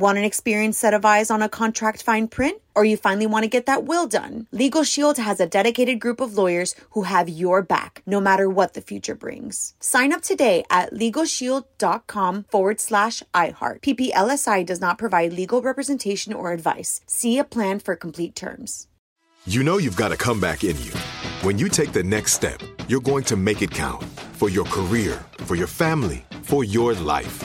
Want an experienced set of eyes on a contract fine print? Or you finally want to get that will done? Legal Shield has a dedicated group of lawyers who have your back, no matter what the future brings. Sign up today at LegalShield.com forward slash iHeart. PPLSI does not provide legal representation or advice. See a plan for complete terms. You know you've got a comeback in you. When you take the next step, you're going to make it count for your career, for your family, for your life.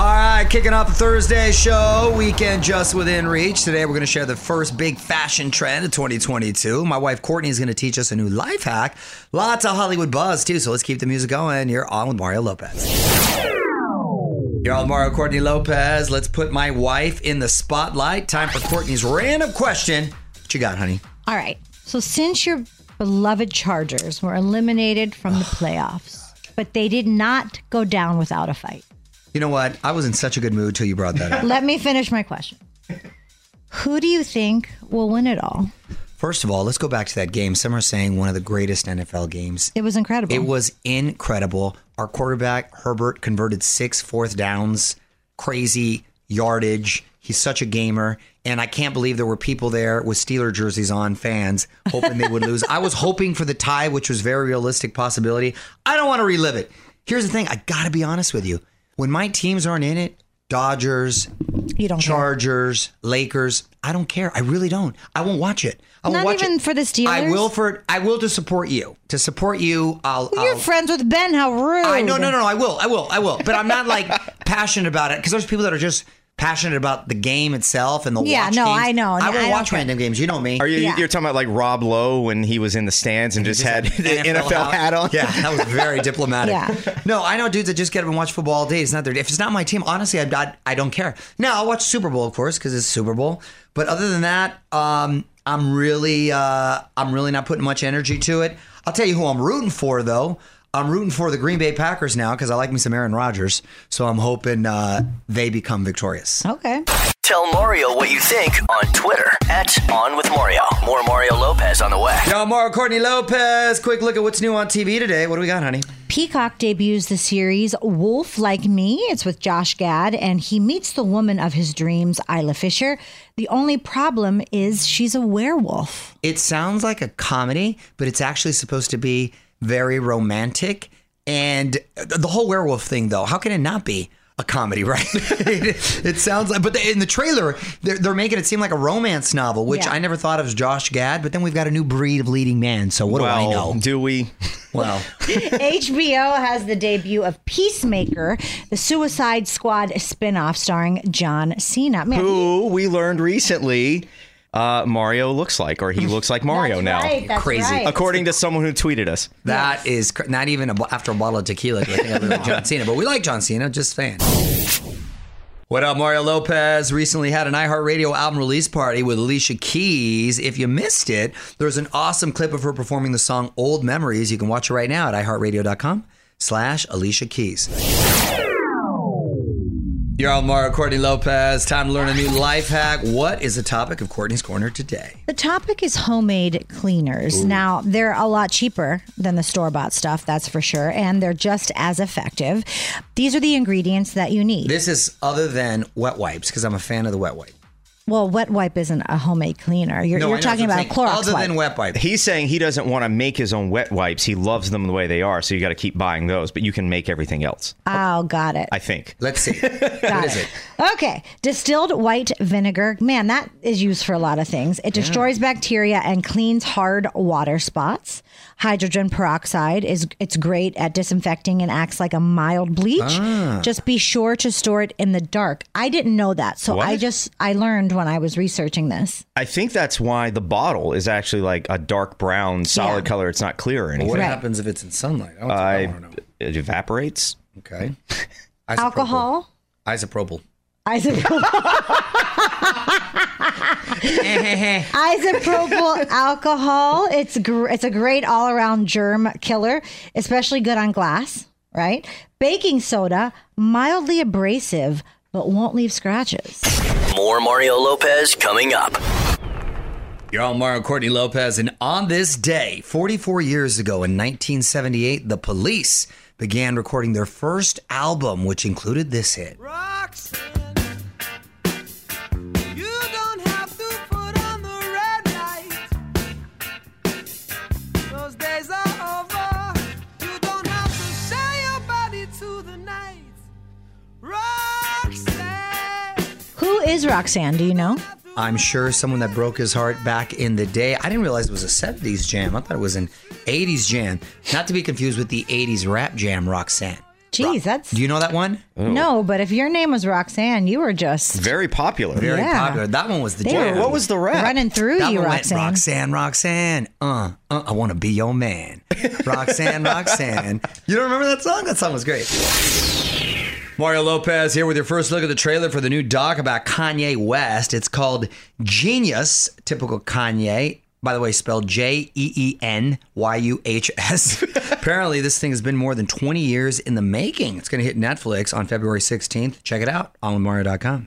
All right, kicking off the Thursday show, weekend just within reach. Today we're going to share the first big fashion trend of 2022. My wife Courtney is going to teach us a new life hack. Lots of Hollywood buzz too, so let's keep the music going. You're on with Mario Lopez. You're on with Mario Courtney Lopez. Let's put my wife in the spotlight. Time for Courtney's random question. What you got, honey? All right. So since your beloved Chargers were eliminated from the playoffs, but they did not go down without a fight. You know what? I was in such a good mood till you brought that up. Let me finish my question. Who do you think will win it all? First of all, let's go back to that game. Some are saying one of the greatest NFL games. It was incredible. It was incredible. Our quarterback, Herbert, converted six fourth downs, crazy yardage. He's such a gamer. And I can't believe there were people there with Steeler jerseys on, fans, hoping they would lose. I was hoping for the tie, which was very realistic possibility. I don't want to relive it. Here's the thing I got to be honest with you. When my teams aren't in it, Dodgers, you don't care. Chargers, Lakers, I don't care. I really don't. I won't watch it. I won't Not watch even it. for the Steelers? I will for I will to support you. To support you, I'll. Well, you're I'll- friends with Ben. How rude. I no no no no. I will I will I will. But I'm not like passionate about it because there's people that are just passionate about the game itself and the Yeah, watch no, games. I know. I I will don't watch random games. You know me. Are you Yeah. you're talking about like Rob Lowe when he was in the stands and just, had the NFL, hat on? Yeah, that was very diplomatic. Yeah. No, I know dudes that just get up and watch football all day. It's not their. If it's not my team, honestly, I, I, I don't care. Now I'll watch Super Bowl, of course, because it's Super Bowl. But other than that, um, I'm really, uh, I'm really not putting much energy to it. I'll tell you who I'm rooting for, though. I'm rooting for the Green Bay Packers now because I like me some Aaron Rodgers. So I'm hoping uh, they become victorious. Okay. Tell Mario what you think on Twitter at On With Mario. More Mario Lopez on the way. Yo, Mario Courtney Lopez. Quick look at what's new on TV today. What do we got, honey? Peacock debuts the series Wolf Like Me. It's with Josh Gad, and he meets the woman of his dreams, Isla Fisher. The only problem is she's a werewolf. It sounds like a comedy, but it's actually supposed to be very romantic. And the whole werewolf thing, though, how can it not be a comedy, right? it sounds like, but in the trailer, they're, they're making it seem like a romance novel, which Yeah. I never thought of as Josh Gad. But then we've got a new breed of leading man. So what well, do I know? do we? Well, HBO has the debut of Peacemaker, the Suicide Squad spinoff starring John Cena. Man, Who we learned recently uh, Mario looks like, or he looks like Mario that's now. right, that's Crazy. right. According to someone who tweeted us. that is cr- not even a, after a bottle of tequila. do I think like John Cena, but we like John Cena. Just saying. What up, Mario Lopez? Recently had an iHeartRadio album release party with Alicia Keys. If you missed it, there's an awesome clip of her performing the song Old Memories. You can watch it right now at iHeartRadio.com slash Alicia Keys. You're on Mario Courtney Lopez. Time to learn a new life hack. What is the topic of Courtney's Corner today? The topic is homemade cleaners. Now, they're a lot cheaper than the store bought stuff, that's for sure, and they're just as effective. These are the ingredients that you need. This is other than wet wipes because I'm a fan of the wet wipe. Well, wet wipe isn't a homemade cleaner. You're, No, you're talking what I'm about a saying. Clorox Other wipe. than wet wipe. He's saying he doesn't want to make his own wet wipes. He loves them the way they are, so you got to keep buying those. But you can make everything else. oh, got it. I think. Let's see. Got what is it? Okay. Distilled white vinegar. Man, that is used for a lot of things. It destroys bacteria and cleans hard water spots. Hydrogen peroxide is it's great at disinfecting and acts like a mild bleach. Ah. Just be sure to store it in the dark. I didn't know that. So I just I learned when I was researching this. I think that's why the bottle is actually like a dark brown, solid Yeah. color. It's not clear or anything. What Right. happens if it's in sunlight? I, don't- I I, want to know. it evaporates. Okay. Isopropyl. Alcohol. Isopropyl. Isopropyl. Eh, eh, eh. Isopropyl alcohol. It's gr- it's a great all around germ killer, especially good on glass. Right. Baking soda, mildly abrasive, but won't leave scratches. More Mario Lopez coming up. You're on Mario Courtney Lopez, and on this day, 44 years ago in 1978, the police began recording their first album, which included this hit. Roxanne, is Roxanne? Do you know? I'm sure someone that broke his heart back in the day. I didn't realize it was a 70s jam. I thought it was an 80s jam. Not to be confused with the 80s rap jam, Roxanne. Geez, that's Do you know that one? no. But if your name was Roxanne, you were just Very popular. Very Yeah. popular. That one was the They jam. were What was the rap? running through That you, one Roxanne. went Roxanne, Roxanne. Uh, uh, I want to be your man. Roxanne, Roxanne. You don't remember that song? That song was great. Mario Lopez here with your first look at the trailer for the new doc about Kanye West. It's called Genius, typical Kanye. By the way, spelled J E E N Y U H S. Apparently, this thing has been more than 20 years in the making. It's going to hit Netflix on February 16th. Check it out on Mario.com.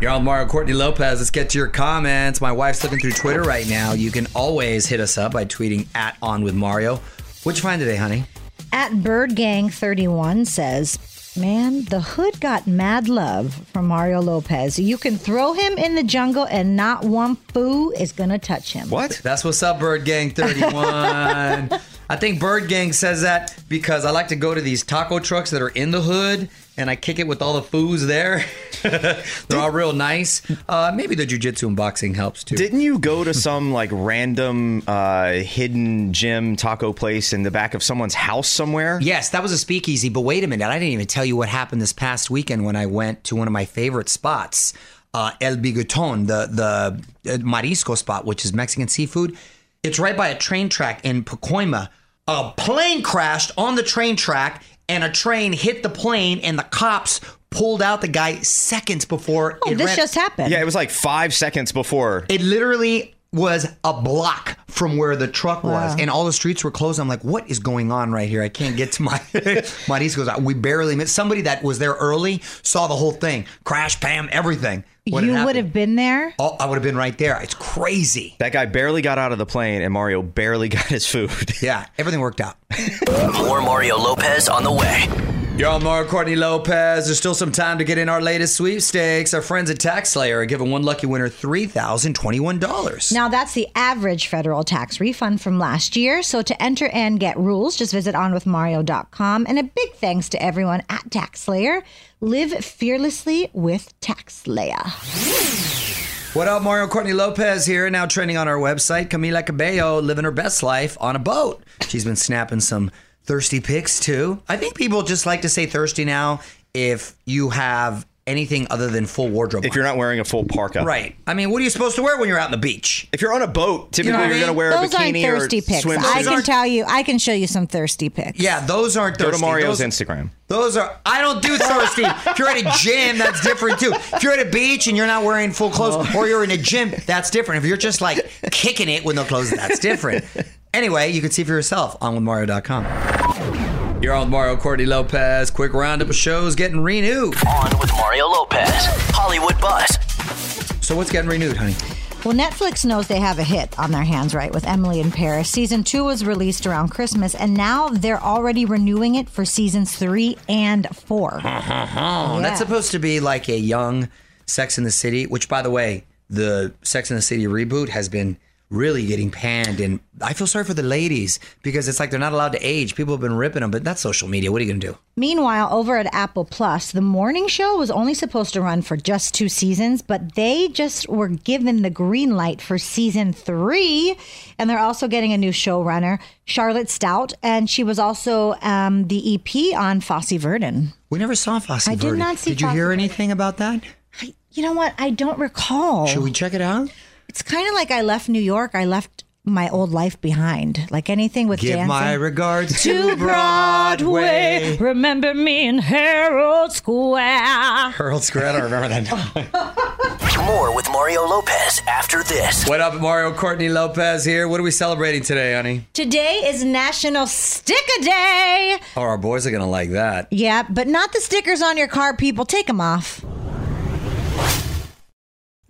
You're on Mario Courtney Lopez. Let's get to your comments. My wife's looking through Twitter right now. You can always hit us up by tweeting at On With Mario. What'd you find today, honey? At BirdGang31 says, Man, the hood got mad love from Mario Lopez. You can throw him in the jungle and not one foo is going to touch him. What? That's what's up, Bird Gang 31. I think Bird Gang says that because I like to go to these taco trucks that are in the hood and I kick it with all the foos there. They're all real nice. Uh, maybe the jujitsu and boxing helps too. Didn't you go to some like random uh, hidden gym taco place in the back of someone's house somewhere? Yes, that was a speakeasy. But wait a minute, I didn't even tell you what happened this past weekend when I went to one of my favorite spots, uh, El Bigoton, the the uh, marisco spot, which is Mexican seafood. It's right by a train track in Pacoima. A plane crashed on the train track, and a train hit the plane, and the cops pulled out the guy seconds before. Oh, it this ran- just happened. Yeah, it was like five seconds before. it literally was a block from where the truck was, and all the streets were closed. I'm like, what is going on right here? I can't get to my mariscos. We barely missed. Somebody that was there early saw the whole thing, crash, bam, everything. What you would have been there? Oh, I would have been right there. It's crazy. That guy barely got out of the plane, and Mario barely got his food. Yeah, everything worked out. More Mario Lopez on the way. You're on Mario Courtney Lopez. There's still some time to get in our latest sweepstakes. Our friends at Tax Slayer are giving one lucky winner $3,021. Now, that's the average federal tax refund from last year. So, to enter and get rules, just visit onwithmario.com. And a big thanks to everyone at TaxSlayer. Live fearlessly with TaxSlayer. What up, Mario Courtney Lopez here, now trending on our website. Camila Cabello living her best life on a boat. She's been snapping some thirsty pics too. I think people just like to say thirsty now if you have anything other than full wardrobe. if you're not wearing a full parka. right. I mean, what are you supposed to wear when you're out on the beach? If you're on a boat, typically know what I you're mean? going to wear a Those aren't bikini or thirsty pics. swimsuit. I can tell you, I can show you some thirsty pics. Yeah, those aren't Go to Mario's those, Instagram. Those are I don't do thirsty. if you're at a gym, that's different too. If you're at a beach and you're not wearing full clothes, oh. or you're in a gym, that's different. If you're just like kicking it with no clothes, that's different. Anyway, you can see for yourself on withmario.com. You're on with Mario Courtney Lopez. Quick roundup of shows getting renewed. On with Mario Lopez. Hollywood Buzz. So what's getting renewed, honey? Well, Netflix knows they have a hit on their hands, right, with Emily in Paris. Season two was released around Christmas, and now they're already renewing it for seasons three and four. Oh, that's supposed to be like a young Sex in the City, which by the way, the Sex in the City reboot has been really getting panned and I feel sorry for the ladies because it's like they're not allowed to age. People have been ripping them, but that's social media. What are you going to do? Meanwhile, over at Apple Plus, the morning show was only supposed to run for just two seasons, but they just were given the green light for season three. And they're also getting a new showrunner, Charlotte Stoudt, and she was also um, the EP on Fosse Verdon. We never saw Fosse I did not see Did you Fosse hear Verdon. anything about that? I, you know what? I don't recall. Should we check it out? It's kind of like I left New York. I left my old life behind. Like anything with Give dancing. my regards to Broadway. Remember me in Herald Square. Herald Square, I don't remember that. More with Mario Lopez after this. what up, Mario Courtney Lopez here. What are we celebrating today, honey? Today is National Sticker Day. Oh, our boys are going to like that. Yeah, but not the stickers on your car, people. Take them off.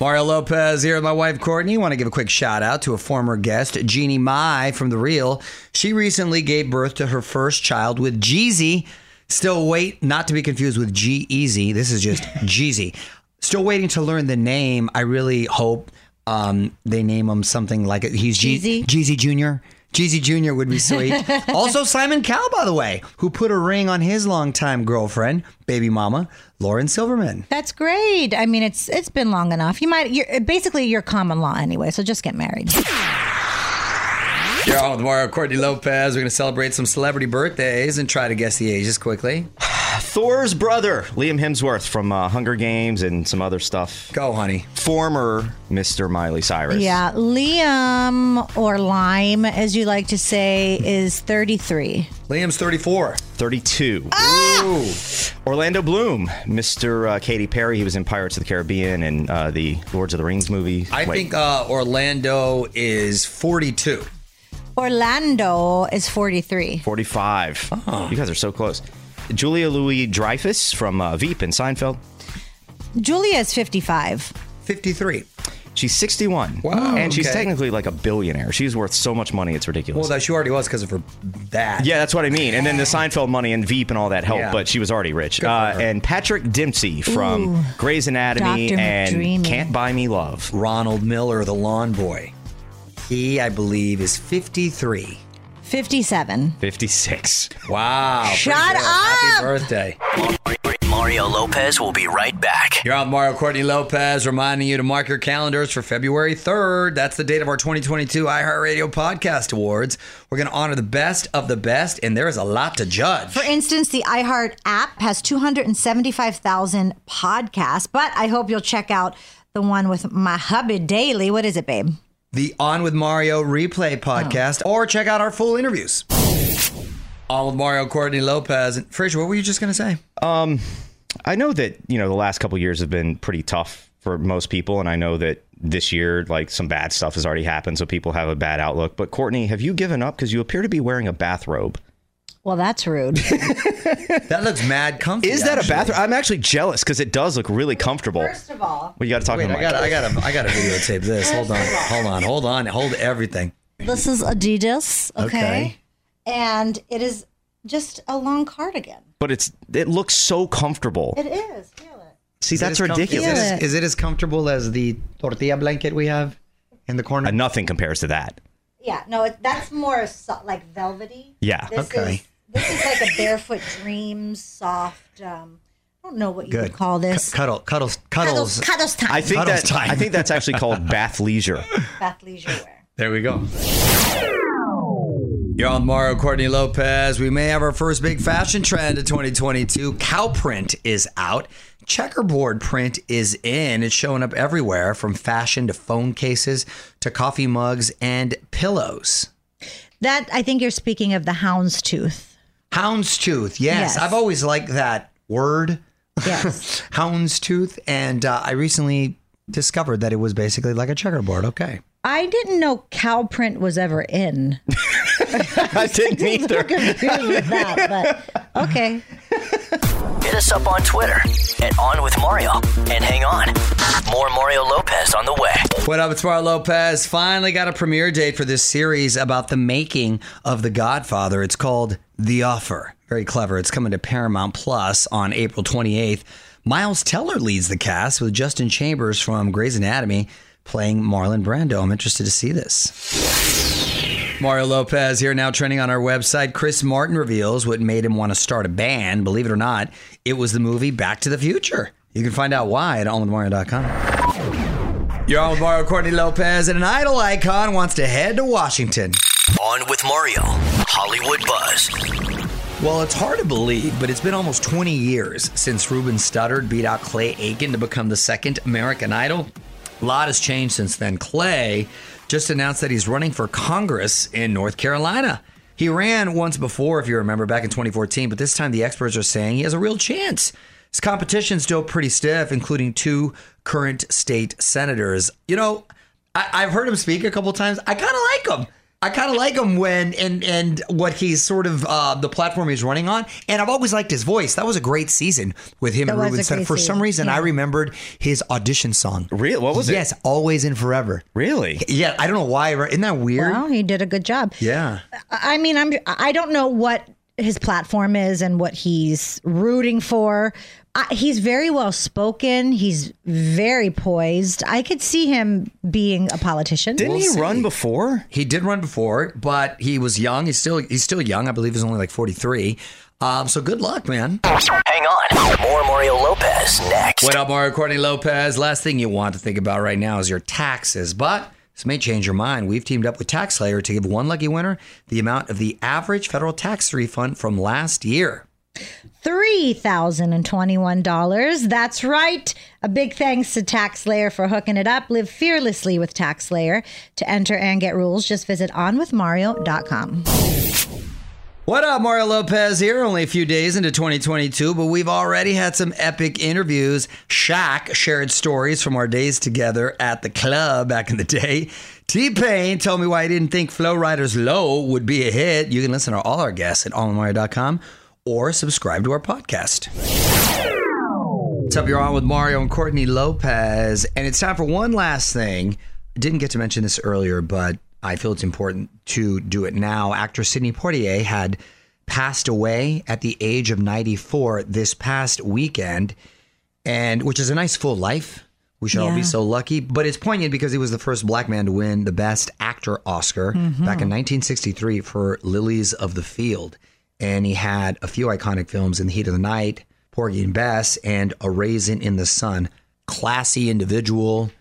Mario Lopez here with my wife Courtney. Want to give a quick shout out to a former guest, Jeannie Mai from The Real. She recently gave birth to her first child with Jeezy. Still wait, not to be confused with G Eazy. This is just Jeezy. Still waiting to learn the name. I really hope um, they name him something like it. He's Jeezy. Jeezy Jr. Jeezy Jr. would be sweet. also, Simon Cowell, by the way, who put a ring on his longtime girlfriend, baby mama, Lauren Silverman. That's great. I mean, it's it's been long enough. You might you're basically your common law anyway, so just get married. You're on with Mario Courtney Lopez. We're going to celebrate some celebrity birthdays and try to guess the ages quickly. Thor's brother, Liam Hemsworth from uh, Hunger Games and some other stuff. Go, honey. Former Mr. Miley Cyrus. Yeah, Liam or Lime, as you like to say, is 33. Liam's 34. 32. Ooh. Orlando Bloom, Mr. Uh, Katy Perry. He was in Pirates of the Caribbean and uh, the Lords of the Rings movie. I Wait, think uh, Orlando is 42. Orlando is 43. 45. Oh. You guys are so close. Julia Louis Dreyfus from uh, Veep and Seinfeld. Julia is 55. 53. She's 61. Wow, And she's okay. technically like a billionaire. She's worth so much money, it's ridiculous. Well, that she already was because of her that. yeah, that's what I mean. And then the Seinfeld money and Veep and all that helped, Yeah. but she was already rich. Uh, and Patrick Dempsey from Ooh. Grey's Anatomy Dr. and McDreamy. Can't Buy Me Love. Ronald Miller, the lawn boy. He, I believe, is 53. 57. 56. Wow. Shut good. Happy up! birthday. Mario Lopez will be right back. You're on Mario Courtney Lopez, reminding you to mark your calendars for February 3rd. That's the date of our 2022 iHeartRadio Podcast Awards. We're going to honor the best of the best, and there is a lot to judge. For instance, the iHeart app has 275,000 podcasts, but I hope you'll check out the one with my hubby daily. What is it, babe? The On with Mario replay oh. podcast, or check out our full interviews. On with Mario Courtney Lopez. And Fraser, what were you just going to say? Um, I know that, you know, the last couple years have been pretty tough for most people. And I know that this year, like some bad stuff has already happened. So people have a bad outlook. But Courtney, have you given up? Because you appear to be wearing a bathrobe. Well, that's rude. That looks mad comfy. Is that actually. a bathroom? I'm actually jealous because it does look really comfortable. First of all, Well, you got to talk Wait, to I got, I got, to I got to videotape this. Hold on, hold on, hold on, hold everything. this is Adidas, okay? Okay. And it is just a long cardigan. But it's it looks so comfortable. It is. Feel it. See, Is it that's as com- ridiculous. Is it, as, it. is it as comfortable as the tortilla blanket we have in the corner? Uh, nothing compares to that. Yeah, no, it, that's more so, like velvety. Yeah. This Okay. Is, this is like a barefoot dream, soft. Um, I don't know what you Good. would call this. C- cuddle, cuddles, cuddles. Cuddles, cuddles time. I think Cuddles that time. I think that's actually called bath leisure. Bath leisure wear. There we go. You're on Mario Courtney Lopez. We may have our first big fashion trend of 2022. Cow print is out. Checkerboard print is in. It's showing up everywhere from fashion to phone cases to coffee mugs and pillows. That I think you're speaking of the houndstooth. Houndstooth. Yes. Yes. I've always liked that word. Yes. Houndstooth. And uh, I recently discovered that it was basically like a checkerboard. Okay. I didn't know cow print was ever in. I didn't either. Confused with that, but okay. Hit us up on Twitter at On With Mario. And hang on, more Mario Lopez on the way. What up? It's Mario Lopez. Finally got a premiere date for this series about the making of The Godfather. It's called The Offer. Very clever. It's coming to Paramount Plus on April 28th. Miles Teller leads the cast with Justin Chambers from Grey's Anatomy playing Marlon Brando. I'm interested to see this. Mario Lopez here now trending on our website. Chris Martin reveals what made him want to start a band. Believe it or not, it was the movie Back to the Future. You can find out why at onwithmario.com. You're on with Mario Courtney Lopez, and an idol icon wants to head to Washington. On with Mario, Hollywood Buzz. Well, it's hard to believe, but it's been almost 20 years since Ruben Studdard beat out Clay Aiken to become the second American Idol. A lot has changed since then. Clay just announced that he's running for Congress in North Carolina. He ran once before, if you remember, back in 2014, but this time the experts are saying he has a real chance. His competition's still pretty stiff, including two current state senators. You know, I, I've heard him speak a couple times. I kind of like him. I kind of like him when and and what he's sort of uh, the platform he's running on, and I've always liked his voice. That was a great season with him That and Ruben a Studdard. great For some season, reason, I remembered his audition song. Really? What was it? Yes, "Always and Forever." Really? Yeah, I don't know why. Isn't that weird? Well, he did a good job. Yeah. I mean, I'm I don't know what his platform is and what he's rooting for. I, he's very well spoken. He's very poised. I could see him being a politician. Didn't We'll he see. run before? He did run before, but he was young. He's still he's still young. I believe he's only like 43. Um, so good luck, man. Hang on, more Mario Lopez next. What up, Mario Courtney Lopez? Last thing you want to think about right now is your taxes, but this may change your mind. We've teamed up with TaxSlayer to give one lucky winner the amount of the average federal tax refund from last year. $3,021. That's right. A big thanks to TaxSlayer for hooking it up. Live fearlessly with TaxSlayer. To enter and get rules, just visit onwithmario.com. What up, Mario Lopez here? Only a few days into 2022, but we've already had some epic interviews. Shaq shared stories from our days together at the club back in the day. T Pain told me why he didn't think Flo Rida's Low would be a hit. You can listen to all our guests at allmario.com or subscribe to our podcast. What's up? You're on with Mario and Courtney Lopez, and it's time for one last thing. Didn't get to mention this earlier, but I feel it's important to do it now. Actor Sidney Poitier had passed away at the age of 94 this past weekend, and which is a nice full life. We should all be so lucky, but it's poignant because he was the first black man to win the Best Actor Oscar back in 1963 for Lilies of the Field, and he had a few iconic films: In the Heat of the Night, Porgy and Bess, and A Raisin in the Sun. Classy individual,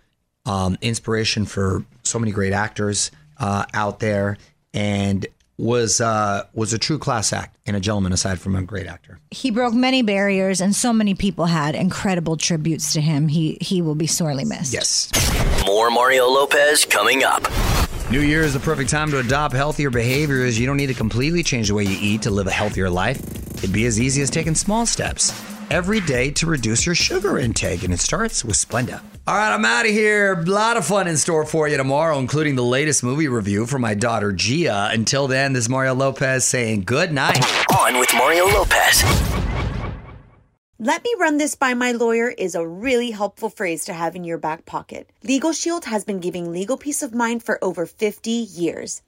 um, inspiration for so many great actors uh, out there, and was uh, was a true class act and a gentleman aside from a great actor. He broke many barriers, and so many people had incredible tributes to him. He he will be sorely missed. Yes. More Mario Lopez coming up. New Year is the perfect time to adopt healthier behaviors. You don't need to completely change the way you eat to live a healthier life. It'd be as easy as taking small steps every day to reduce your sugar intake, and it starts with Splenda. All right, I'm out of here. A lot of fun in store for you tomorrow, including the latest movie review for my daughter Gia. Until then, this is Mario Lopez saying good night. On with Mario Lopez. Let me run this by my lawyer is a really helpful phrase to have in your back pocket. Legal Shield has been giving legal peace of mind for over 50 years.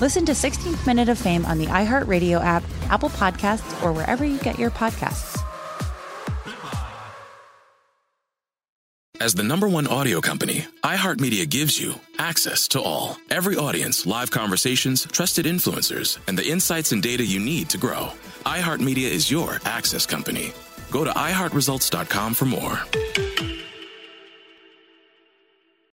Listen to 16th Minute of Fame on the iHeartRadio app, Apple Podcasts, or wherever you get your podcasts. As the number one audio company, iHeartMedia gives you access to all. Every audience, live conversations, trusted influencers, and the insights and data you need to grow. iHeartMedia is your access company. Go to iHeartResults.com for more.